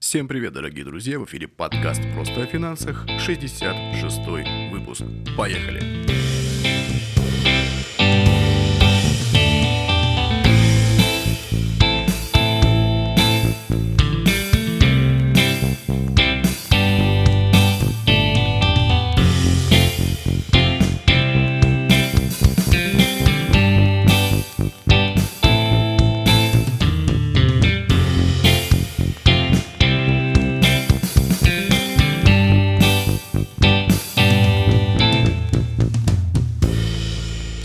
Всем привет, дорогие друзья! В эфире подкаст «Просто о финансах», 66 выпуск. Поехали!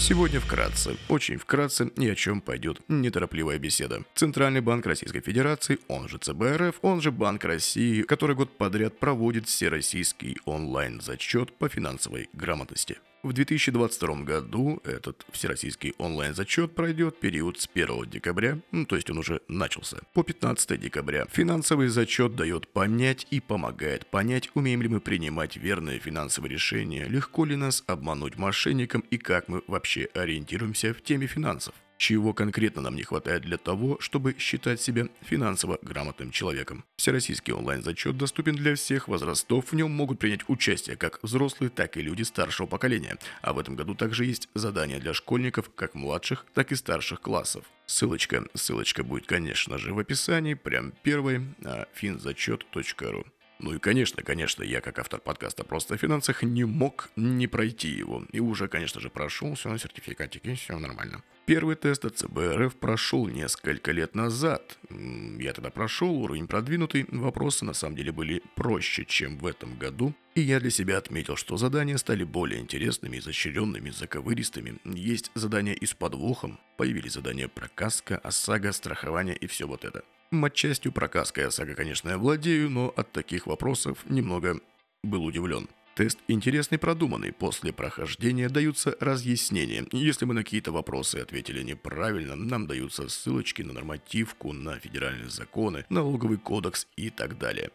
Сегодня вкратце, очень вкратце и о чем пойдет неторопливая беседа. Центральный банк Российской Федерации, он же ЦБРФ, он же Банк России, который год подряд проводит всероссийский онлайн-зачет по финансовой грамотности. В 2022 году этот всероссийский онлайн-зачет пройдет период с 1 декабря, ну, то есть он уже начался, по 15 декабря. Финансовый зачет дает понять и помогает понять, умеем ли мы принимать верные финансовые решения, легко ли нас обмануть мошенникам и как мы вообще ориентируемся в теме финансов. Чего конкретно нам не хватает для того, чтобы считать себя финансово грамотным человеком? Всероссийский онлайн-зачет доступен для всех возрастов, в нем могут принять участие как взрослые, так и люди старшего поколения. А в этом году также есть задания для школьников как младших, так и старших классов. Ссылочка, ссылочка будет, конечно же, в описании, прям первой, на finzачет.ру. Ну и конечно, конечно, я как автор подкаста «Просто о финансах» не мог не пройти его. И уже, конечно же, прошел, все на сертификатике, все нормально. Первый тест от ЦБРФ прошел несколько лет назад. Я тогда прошел, уровень продвинутый, вопросы на самом деле были проще, чем в этом году. И я для себя отметил, что задания стали более интересными, изощренными, заковыристыми. Есть задания и с подвохом, появились задания про каска, ОСАГО, страхование и все вот это. Матчастью про каска и ОСАГО, конечно, я владею, но от таких вопросов немного был удивлен. Тест интересный, продуманный. После прохождения даются разъяснения. Если мы на какие-то вопросы ответили неправильно, нам даются ссылочки на нормативку, на федеральные законы, налоговый кодекс и так далее.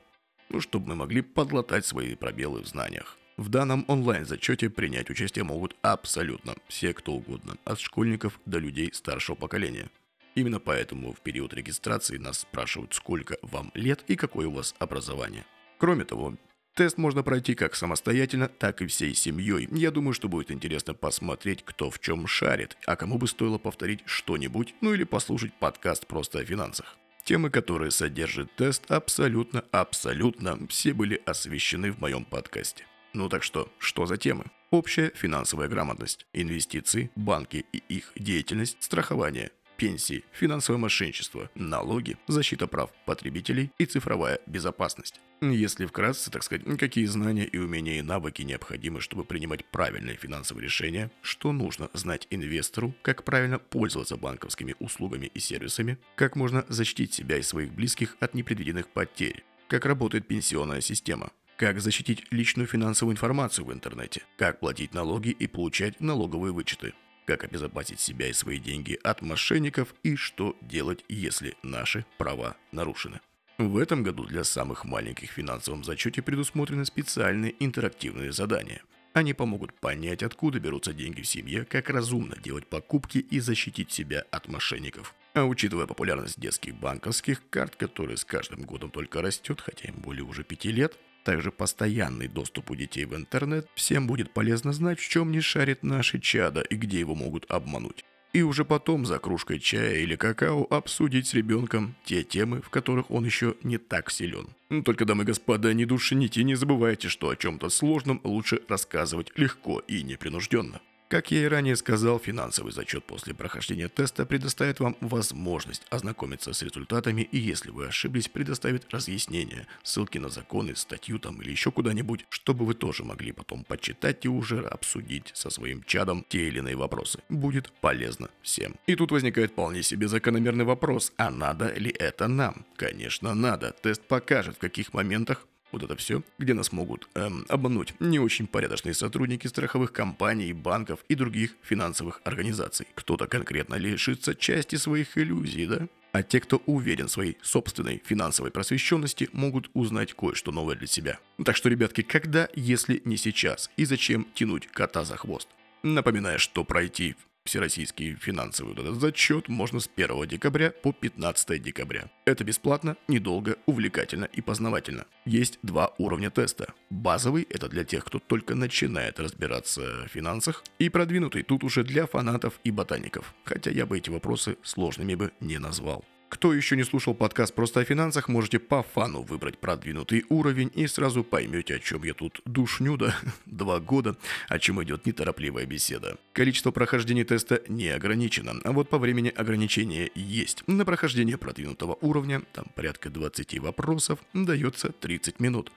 Ну, чтобы мы могли подлатать свои пробелы в знаниях. В данном онлайн-зачете принять участие могут абсолютно все, кто угодно, от школьников до людей старшего поколения. Именно поэтому в период регистрации нас спрашивают, сколько вам лет и какое у вас образование. Кроме того, Тест можно пройти как самостоятельно, так и всей семьей. Я думаю, что будет интересно посмотреть, кто в чем шарит, а кому бы стоило повторить что-нибудь, ну или послушать подкаст просто о финансах. Темы, которые содержит тест, абсолютно-абсолютно все были освещены в моем подкасте. Ну так что, что за темы? Общая финансовая грамотность, инвестиции, банки и их деятельность, страхование, пенсии, финансовое мошенничество, налоги, защита прав потребителей и цифровая безопасность. Если вкратце, так сказать, какие знания и умения и навыки необходимы, чтобы принимать правильные финансовые решения, что нужно знать инвестору, как правильно пользоваться банковскими услугами и сервисами, как можно защитить себя и своих близких от непредвиденных потерь, как работает пенсионная система, как защитить личную финансовую информацию в интернете, как платить налоги и получать налоговые вычеты, как обезопасить себя и свои деньги от мошенников и что делать, если наши права нарушены. В этом году для самых маленьких в финансовом зачете предусмотрены специальные интерактивные задания. Они помогут понять, откуда берутся деньги в семье, как разумно делать покупки и защитить себя от мошенников. А учитывая популярность детских банковских карт, которая с каждым годом только растет, хотя им более уже пяти лет, также постоянный доступ у детей в интернет, всем будет полезно знать, в чем не шарит наши чада и где его могут обмануть. И уже потом за кружкой чая или какао обсудить с ребенком те темы, в которых он еще не так силен. Ну, только, дамы и господа, не душните и не забывайте, что о чем-то сложном лучше рассказывать легко и непринужденно. Как я и ранее сказал, финансовый зачет после прохождения теста предоставит вам возможность ознакомиться с результатами и если вы ошиблись, предоставит разъяснения, ссылки на законы, статью там или еще куда-нибудь, чтобы вы тоже могли потом почитать и уже обсудить со своим чадом те или иные вопросы. Будет полезно всем. И тут возникает вполне себе закономерный вопрос, а надо ли это нам? Конечно надо. Тест покажет, в каких моментах вот это все, где нас могут эм, обмануть не очень порядочные сотрудники страховых компаний, банков и других финансовых организаций. Кто-то конкретно лишится части своих иллюзий, да? А те, кто уверен в своей собственной финансовой просвещенности, могут узнать кое-что новое для себя. Так что, ребятки, когда, если не сейчас? И зачем тянуть кота за хвост? Напоминаю, что пройти Всероссийский финансовый вот этот зачет можно с 1 декабря по 15 декабря. Это бесплатно, недолго, увлекательно и познавательно. Есть два уровня теста. Базовый – это для тех, кто только начинает разбираться в финансах, и продвинутый тут уже для фанатов и ботаников. Хотя я бы эти вопросы сложными бы не назвал. Кто еще не слушал подкаст «Просто о финансах», можете по фану выбрать продвинутый уровень и сразу поймете, о чем я тут душню, да, два года, о чем идет неторопливая беседа. Количество прохождений теста не ограничено, а вот по времени ограничения есть. На прохождение продвинутого уровня, там порядка 20 вопросов, дается 30 минут.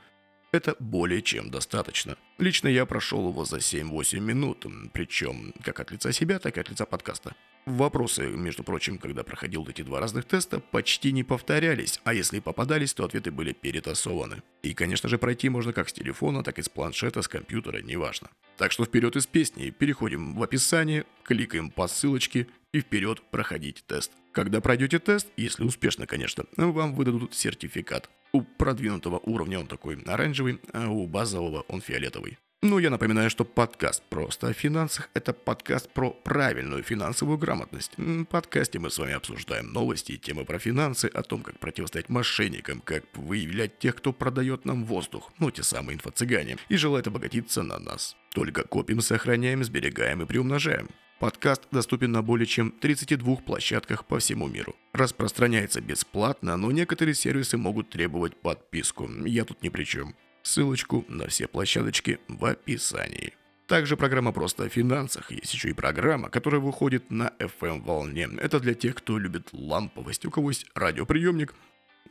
Это более чем достаточно. Лично я прошел его за 7-8 минут, причем как от лица себя, так и от лица подкаста. Вопросы, между прочим, когда проходил эти два разных теста, почти не повторялись, а если и попадались, то ответы были перетасованы. И, конечно же, пройти можно как с телефона, так и с планшета, с компьютера, неважно. Так что вперед из песни, переходим в описание, кликаем по ссылочке и вперед проходить тест. Когда пройдете тест, если успешно, конечно, вам выдадут сертификат. У продвинутого уровня он такой оранжевый, а у базового он фиолетовый. Ну, я напоминаю, что подкаст «Просто о финансах» — это подкаст про правильную финансовую грамотность. В подкасте мы с вами обсуждаем новости и темы про финансы, о том, как противостоять мошенникам, как выявлять тех, кто продает нам воздух, ну, те самые инфо-цыгане, и желает обогатиться на нас. Только копим, сохраняем, сберегаем и приумножаем. Подкаст доступен на более чем 32 площадках по всему миру. Распространяется бесплатно, но некоторые сервисы могут требовать подписку. Я тут ни при чем. Ссылочку на все площадочки в описании. Также программа «Просто о финансах». Есть еще и программа, которая выходит на FM-волне. Это для тех, кто любит ламповость, у кого есть радиоприемник,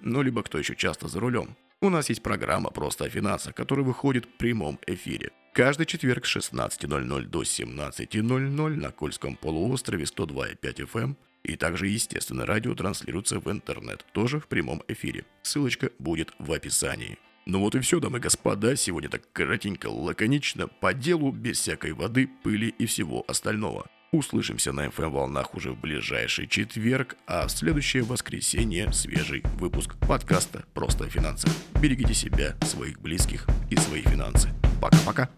ну либо кто еще часто за рулем. У нас есть программа «Просто о финансах», которая выходит в прямом эфире. Каждый четверг с 16.00 до 17.00 на Кольском полуострове 102.5 FM. Эм. И также, естественно, радио транслируется в интернет, тоже в прямом эфире. Ссылочка будет в описании. Ну вот и все, дамы и господа, сегодня так коротенько, лаконично, по делу, без всякой воды, пыли и всего остального. Услышимся на FM-волнах уже в ближайший четверг, а в следующее воскресенье свежий выпуск подкаста «Просто о финансах». Берегите себя, своих близких и свои финансы. Пока-пока.